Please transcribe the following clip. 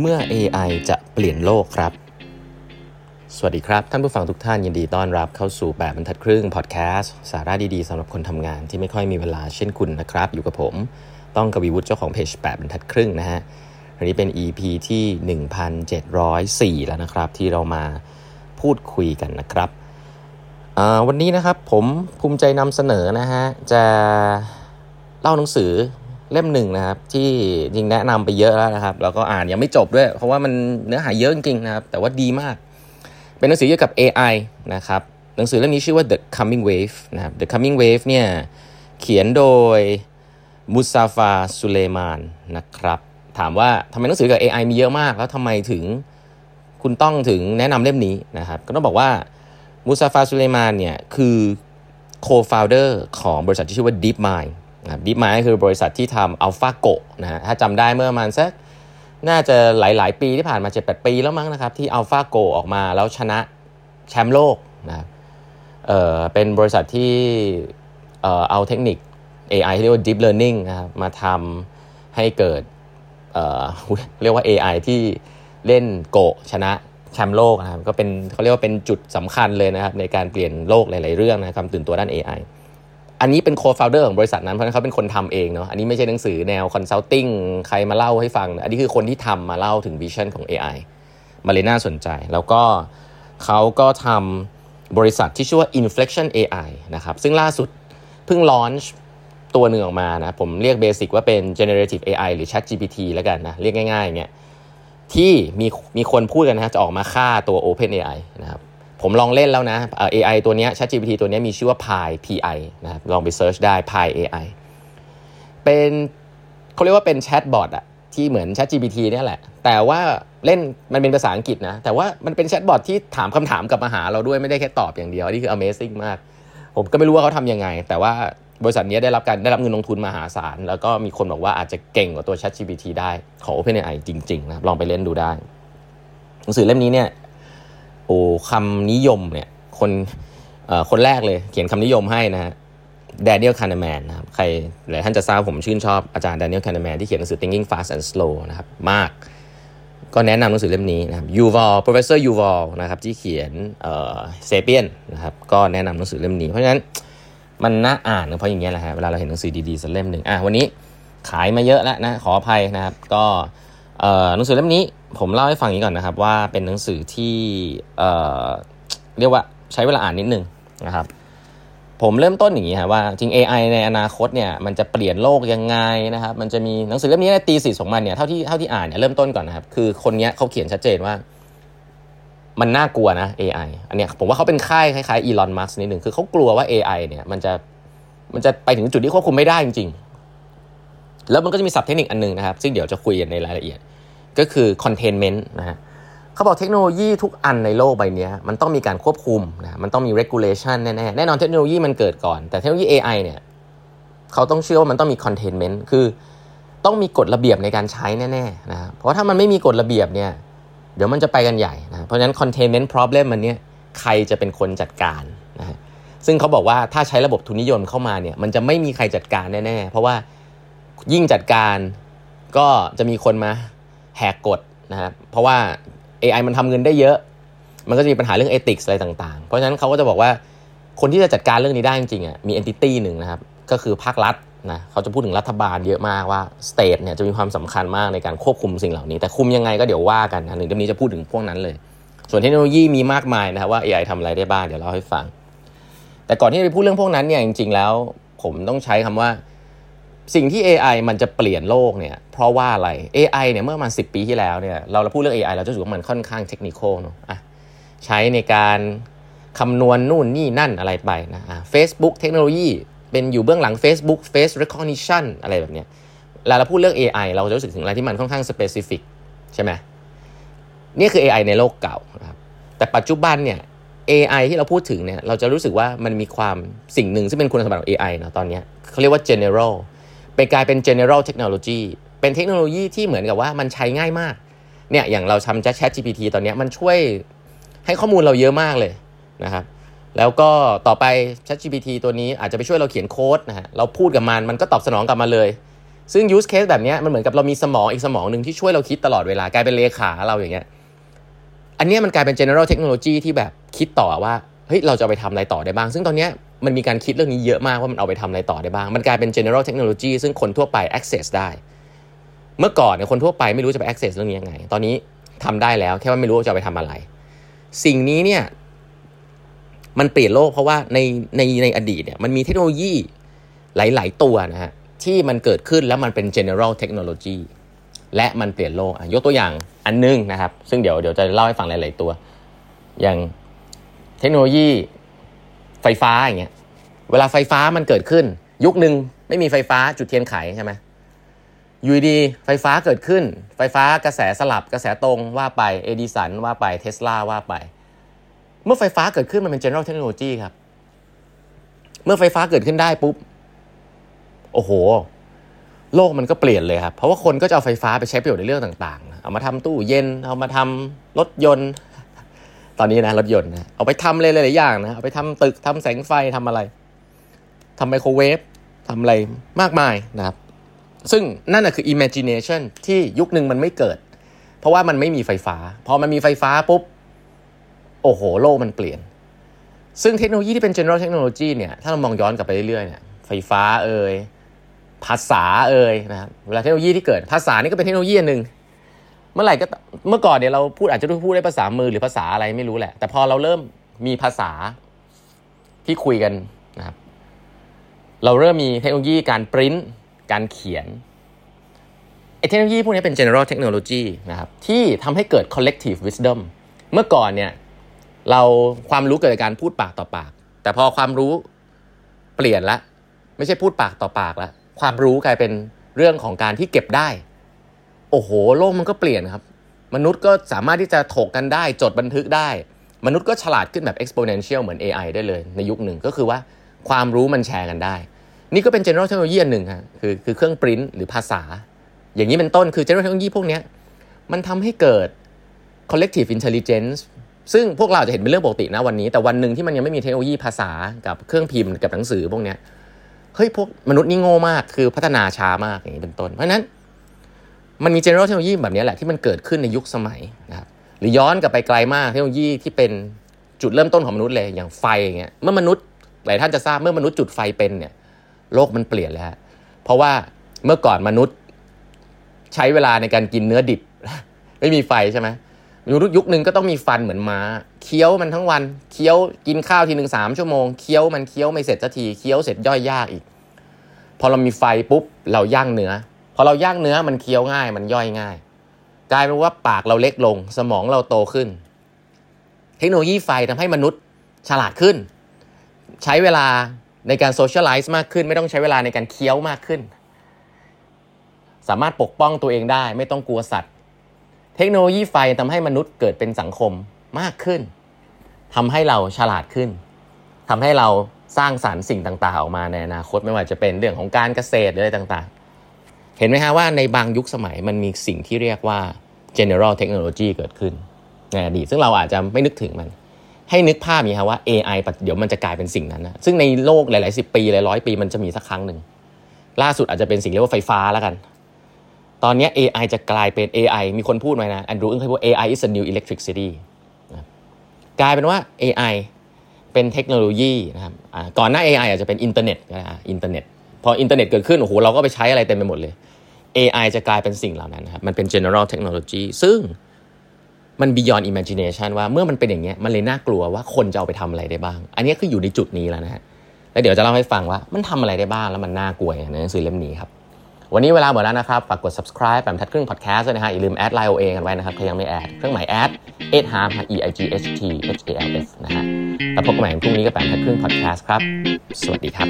เมื่อ AI จะเปลี่ยนโลกครับ สวัสดีครับ ท่านผู้ฟังทุกท่านยินดีต้อนรับเข้าสู่แบบบรรทัดครึ่งพอดแคสต์สาระดีๆสำหรับคนทำงานที่ไม่ค่อยมีเวลาเช่นคุณนะครับ อยู่กับผม ต้องกวีวุฒิเจ้าของเพจแปดบรรทัดครึ่งนะฮะวันนี้เป็น EP ที่ 1704 แล้วนะครับ ที่เรามาพูดคุยกันนะครับวันนี้นะครับผมภูมิใจนำเสนอนะฮะจะเล่าหนังสือ เล่มหนึ่งนะครับ ที่จริงแนะนำไปเยอะแล้วนะครับ แล้วก็อ่านยังไม่จบด้วย เพราะว่ามันเนื้อหาเยอะจริงๆนะครับ แต่ว่าดีมาก เป็นหนังสือเกี่ยวกับ AI นะครับหนังสือเล่มนี้ชื่อว่า The Coming Wave นะครับ The Coming Wave เนี่ยเขียนโดยมุซาฟาสุเลมานนะครับ ถามว่าทำไมหนังสือกับ AI มีเยอะมาก แล้วทำไมถึงคุณต้องถึงแนะนำเล่มนี้นะครับ ก็ต้องบอกว่ามุซาฟาสุเลมานเนี่ยคือ co-founder ของบริษัทที่ชื่อว่า DeepMind นะครับดิฟมาคือบริษัทที่ทำอัลฟาโกนะฮะถ้าจำได้เมื่อมาณสักน่าจะหลาย ๆ ปีที่ผ่านมา7-8ปีแล้วมั้งนะครับ ที่อัลฟาโกออกมาแล้วชนะแชมป์โลกนะเออเป็นบริษัทที่เออเอาเทคนิค AI ที่เรียกว่า Deep Learning นะครับมาทำให้เกิดเออเรียกว่า AI ที่เล่นโกชนะแชมป์โลกนะครับก็เป็นเขาเรียกว่าเป็นจุดสำคัญเลยนะครับในการเปลี่ยนโลกหลาย ๆ เรื่องนะครับตื่นตัวด้าน AI อันนี้เป็น co-founder ของบริษัทนั้นเพราะเขาเป็นคนทำเองเนาะอันนี้ไม่ใช่หนังสือแนว consulting ใครมาเล่าให้ฟัง อันนี้คือคนที่ทำมาเล่าถึง vision ของ AI มาเลยน่าสนใจ แล้วก็เขาก็ทำบริษัทที่ชื่อว่า Inflection AI นะครับซึ่งล่าสุดเพิ่ง launch ตัวหนึ่งออกมานะผมเรียก basic ว่าเป็น generative AI หรือ Chat GPT แล้วกันนะ เรียกง่ายๆเนี่ยที่มีมีคนพูดกันนะจะออกมาฆ่าตัว Open AI นะครับ ผมลองเล่นแล้วนะ AI ตัวนี้ ChatGPT ตัวนี้มีชื่อว่า Pi Pi นะครับลองไป search ได้ Pi AI เป็นเขาเรียกว่าเป็น chatbot อะที่เหมือน ChatGPT เนี่ยแหละ แต่ว่าเล่นมันเป็นภาษาอังกฤษนะ แต่ว่ามันเป็น chatbot ที่ถามคำถามกลับมาหาเราด้วยไม่ได้แค่ตอบอย่างเดียวนี่คือ Amazing มาก ผมก็ไม่รู้ว่าเขาทำยังไง แต่ว่าบริษัทนี้ได้รับการได้รับเงินลงทุนมหาศาล แล้วก็มีคนบอกว่าอาจจะเก่งกว่าตัว ChatGPT ได้ของ OpenAI จริงๆนะลองไปเล่นดูได้หนังสือเล่มนี้เนี่ย โอ้คำนิยมเนี่ยคนคนแรกเลยเขียนคำนิยมให้นะฮะ Daniel Kahneman นะครับใครหลายท่านจะทราบผมชื่นชอบอาจารย์ Daniel Kahneman ที่เขียนหนังสือ Thinking Fast and Slow นะครับมาก ก็แนะนำหนังสือเล่มนี้นะครับยูวอล professor ยูวอลนะครับที่เขียนเอ่อ Sapiens นะครับก็แนะนำหนังสือเล่มนี้เพราะฉะนั้นมันน่าอ่านเพราะอย่างเงี้ยแหละฮะเวลาเราเห็นหนังสือดีๆสักเล่มหนึ่งอะวันนี้ขายมาเยอะแล้วนะขออภัยนะครับก็ หนังสือเล่มนี้ผมเล่าให้ฟังนี้ก่อนนะครับ ว่าเป็นหนังสือที่เเรียกว่าใช้เวลาอ่านนิดนึงนะครับ ผมเริ่มต้นอย่างนี้ครับว่าจริง AI ในอนาคตเนี่ยมันจะเปลี่ยนโลกยังไงนะครับ มันจะมีหนังสือเล่มนี้ตีสิทธิ์ของมันเนี่ยเท่าที่เท่าที่อ่านเนี่ยเริ่มต้นก่อนนะครับ คือคนนี้เขาเขียนชัดเจนว่า มันน่ากลัวนะ AI อันเนี้ยผมว่าเขาเป็นค่ายคล้ายๆอีลอนมัสนิดหนึ่งคือเขากลัวว่า AI เนี่ยมันจะมันจะไปถึงจุดที่ควบคุมไม่ได้จริง แล้วมันก็จะมีศัพท์เทคนิคอันนึงนะครับ ซึ่งเดี๋ยวจะคุยกันในรายละเอียด ก็คือ containment นะฮะเขาบอกเทคโนโลยีทุกอันในโลกใบนี้มันต้องมีการควบคุมนะมันต้องมี regulation แน่ๆแน่นอนเทคโนโลยีมันเกิดก่อน แต่เทคโนโลยี AI เนี่ยเขาต้องเชื่อว่ามันต้องมี containment คือต้องมีกฎระเบียบในการใช้แน่ๆนะเพราะถ้ามันไม่มีกฎระเบียบเนี่ยเดี๋ยวมันจะไปกันใหญ่นะเพราะฉะนั้น containment problem มันเนี่ยใครจะเป็นคนจัดการนะซึ่งเขาบอกว่าถ้าใช้ระบบทุนนิยมเข้ามาเนี่ยมันจะไม่มีใครจัดการแน่ๆเพราะว่า ยิ่งจัดการก็จะมีคนมาแหกกฎนะครับเพราะว่า AI มันทำเงินได้เยอะ มันก็จะมีปัญหาเรื่อง ethics อะไรต่างๆ เพราะฉะนั้นเขาก็จะบอกว่าคนที่จะจัดการเรื่องนี้ได้จริงๆอะมี entity หนึ่งนะครับ ก็คือภาครัฐนะเขาจะพูดถึงรัฐบาลเยอะมากว่า state เนี่ยจะมีความสำคัญมากในการควบคุมสิ่งเหล่านี้ แต่คุมยังไงก็เดี๋ยวว่ากันนะหนึ่งเดือนนี้จะพูดถึงพวกนั้นเลย ส่วนเทคโนโลยีมีมากมายนะครับว่า AI ทำอะไรได้บ้างเดี๋ยวเล่าให้ฟัง แต่ก่อนที่จะไปพูดเรื่องพวกนั้นเนี่ยจริง ๆ แล้ว ผมต้องใช้คำว่า สิ่งที่ AI มันจะเปลี่ยนโลกเนี่ยเพราะว่าอะไร AI เนี่ยเมื่อมาสิปีที่แล้วเนี่ยเราเราพูดเรื่อง AI เราจะรู้สึกว่ามันค่อนข้างเทคนิคเนาะใช้ในการคำนวณนู่นนี่นั่นอะไรไปนะะ Facebook เทคโนโลยีเป็นอยู่เบื้องหลัง Facebook Face Recognition อะไรแบบเนี้ยเวลาเราพูดเรื่อง AI เราจะรู้สึกถึงอะไรที่มันค่อนข้าง specific ใช่ไหมนี่คือ AI ในโลกเก่านะครับแต่ปัจจุบันเนี่ย AI ที่เราพูดถึงเนี่ยเราจะรู้สึกว่ามันมีความสิ่งหนึ่งซึ่งเป็นคุณสมบัติของ AI นะตอนนี้เขาเรียกว่า general เป็นกลายเป็น general technology เป็นเทคโนโลยีที่เหมือนกับว่ามันใช้ง่ายมาก เนี่ยอย่างเราทำ Chat GPT ตอนนี้มันช่วยให้ข้อมูลเราเยอะมากเลยนะครับ แล้วก็ต่อไป Chat GPT ตัวนี้อาจจะไปช่วยเราเขียนโค้ดนะฮะ เราพูดกับมันมันก็ตอบสนองกลับมาเลย ซึ่ง use case แบบนี้มันเหมือนกับเรามีสมองอีกสมองหนึ่งที่ช่วยเราคิดตลอดเวลากลายเป็นเลขาเราอย่างเงี้ย อันนี้มันกลายเป็น general technology ที่แบบคิดต่อว่าเฮ้ยเราจะไปทำอะไรต่อได้บ้าง ซึ่งตอนนี้ มันมีการคิดเรื่องนี้เยอะมากว่ามันเอาไปทำอะไรต่อได้บ้าง มันกลายเป็น general technology ซึ่งคนทั่วไป access ได้ เมื่อก่อนเนี่ยคนทั่วไปไม่รู้จะไป access เรื่องนี้ยังไง ตอนนี้ทำได้แล้วแค่ว่าไม่รู้จะไปทำอะไร สิ่งนี้เนี่ยมันเปลี่ยนโลกเพราะว่าในในในอดีตเนี่ยมันมีเทคโนโลยีหลาย ๆ ตัวนะฮะที่มันเกิดขึ้นแล้วมันเป็น general technology และมันเปลี่ยนโลกยกตัวอย่างอันนึงนะครับ ซึ่งเดี๋ยวเดี๋ยวจะเล่าให้ฟังหลาย ๆ ตัว อย่างเทคโนโลยี ฟฟ้าอย่างเงี้ย เวลาไฟฟ้ามันเกิดขึ้น ยุคหนึ่งไม่มีไฟฟ้าจุดเทียนไขใช่ไหมอยู่ดีไฟฟ้าเกิดขึ้น ไฟฟ้ากระแสสลับกระแสตรงว่าไปเอดิสันว่าไปเทสลาว่าไป เมื่อไฟฟ้าเกิดขึ้นมันเป็น general technology ครับ เมื่อไฟฟ้าเกิดขึ้นได้ปุ๊บ โอ้โห โลกมันก็เปลี่ยนเลยครับ เพราะว่าคนก็จะเอาไฟฟ้าไปใช้ประโยชน์ในเรื่องต่าง ๆ เอามาทำตู้เย็น เอามาทำรถยนต์ ตอนนี้นะรถยนต์นะเอาไปทำอะไรหลายๆอย่างนะเอาไปทำตึกทำแสงไฟทำอะไรทำไมโครเวฟทำอะไรมากมายนะครับ ซึ่งนั่นนะคือ imagination ที่ยุคหนึ่งมันไม่เกิด เพราะว่ามันไม่มีไฟฟ้า พอมันมีไฟฟ้าปุ๊บ โอ้โห โลกมันเปลี่ยน ซึ่งเทคโนโลยีที่เป็น general technology เนี่ย ถ้าเรามองย้อนกลับไปเรื่อยๆเนี่ย ไฟฟ้าเอ่ย ภาษาเอ่ยนะครับ เวลาเทคโนโลยีที่เกิด ภาษานี่ก็เป็นเทคโนโลยีอันหนึ่ง มื่อไหร่ก็เมื่อก่อนเนี่ยเราพูดอาจจะพูดได้ภาษามือหรือภาษาอะไรไม่รู้แหละ แต่พอเราเริ่มมีภาษาที่คุยกันนะครับ เราเริ่มมีเทคโนโลยีการปริ้นการเขียนไอเทคโนโลยีพวกนี้เป็น general technology นะครับที่ทำให้เกิด collective wisdom เมื่อก่อนเนี่ยเราความรู้เกิดจากการพูดปากต่อปาก แต่พอความรู้เปลี่ยนละ ไม่ใช่พูดปากต่อปากล้วความรู้กลายเป็นเรื่องของการที่เก็บได้ โอ้โห โลกมันก็เปลี่ยนครับ มนุษย์ก็สามารถที่จะถกกันได้ จดบันทึกได้ มนุษย์ก็ฉลาดขึ้นแบบ exponential เหมือน AI ได้เลย ในยุคหนึ่งก็คือว่าความรู้มันแชร์กันได้ นี่ก็เป็น general technology อันหนึ่งฮะคือคือเครื่องปริ้นหรือภาษา อย่างนี้เป็นต้นคือ general technology พวกนี้มันทำให้เกิด collective intelligence ซึ่งพวกเราจะเห็นเป็นเรื่องปกตินะวันนี้ แต่วันหนึ่งที่มันยังไม่มีเทคโนโลยีภาษากับเครื่องพิมพ์กับหนังสือพวกนี้เฮ้ยพวกมนุษย์นี่โง่มากคือพัฒนาช้ามากอย่างนี้เป็นต้น เพราะฉะนั้น มันมี general เทคโนโลยีแบบนี้แหละที่มันเกิดขึ้นในยุคสมัยนะครับหรือย้อนกลับไปไกลมากเทคโนโลยีที่เป็นจุดเริ่มต้นของมนุษย์เลยอย่างไฟอย่างเงี้ยเมื่อมนุษย์หลายท่านจะทราบเมื่อมนุษย์จุดไฟเป็นเนี่ยโลกมันเปลี่ยนแล้ว เพราะว่าเมื่อก่อนมนุษย์ใช้เวลาในการกินเนื้อดิบ ไม่มีไฟใช่ไหมยุคยุคหนึ่งก็ต้องมีฟันเหมือนม้า เคี้ยวมันทั้งวัน เคี้ยวกินข้าวทีหนึ่งสามชั่วโมง เคี้ยวมันเคี้ยวไม่เสร็จสักที เคี้ยวเสร็จย่อยยากอีก พอเรามีไฟปุ๊บเราย่างเนื้อ พอเราย่างเนื้อมันเคี้ยวง่าย มันย่อยง่าย กลายเป็นว่าปากเราเล็กลง สมองเราโตขึ้น เทคโนโลยีไฟทำให้มนุษย์ฉลาดขึ้น ใช้เวลาในการโซเชียลไลซ์มากขึ้น ไม่ต้องใช้เวลาในการเคี้ยวมากขึ้น สามารถปกป้องตัวเองได้ ไม่ต้องกลัวสัตว์ เทคโนโลยีไฟทำให้มนุษย์เกิดเป็นสังคมมากขึ้นทำให้เราฉลาดขึ้นทำให้เราสร้างสารรค์สิ่งต่าง ๆ ออกมาในอนาคตไม่ว่าจะเป็นเรื่องของการเกษตรหรืออะไรต่าง ๆ เห็นไหมฮะว่าในบางยุคสมัยมันมีสิ่งที่เรียกว่า general technology เกิดขึ้นในอดีตซึ่งเราอาจจะไม่นึกถึงมัน ให้นึกภาพนี้ครับว่า AI เดี๋ยวมันจะกลายเป็นสิ่งนั้นนะซึ่งในโลกหลายๆสิบปีหลายร้อยปีมันจะมีสักครั้งหนึ่งล่าสุดอาจจะเป็นสิ่งเรียกว่าไฟฟ้าแล้วกัน ตอนนี้ AI จะกลายเป็น AI มีคนพูดไว้นะ Andrew Ng เคยพูด AI is a new electricity กลายเป็นว่า AI เป็นเทคโนโลยีนะครับก่อนหน้า AI อาจจะเป็นอินเทอร์เน็ตนะอินเทอร์เน็ตพออินเทอร์เน็ตเกิดขึ้นโอ้โหเราก็ไปใช้อะไรเต็มไปหมดเลย AI จะกลายเป็นสิ่งเหล่านั้นครับมันเป็น general technology ซึ่งมัน beyond imagination ว่าเมื่อมันเป็นอย่างเงี้ยมันเลยน่ากลัวว่าคนจะเอาไปทำอะไรได้บ้าง อันนี้คืออยู่ในจุดนี้แล้วนะฮะแล้วเดี๋ยวจะเล่าให้ฟังว่ามันทำอะไรได้บ้างแล้วมันน่ากลัวในหนังสือเล่มนี้ครับวันนี้เวลาหมดแล้วนะครับ ฝากกด subscribe แปดบรรทัดครึ่ง podcast ด้วยนะฮะอย่าลืม add LINE OA กันไว้นะครับถ้ายังไม่ add เครื่องหมาย at e h a r e i g h t h a l f นะฮะแล้วพบกันใหม่พรุ่งนี้กับแปดบรรทัดครึ่ง podcast ครับ สวัสดีครับ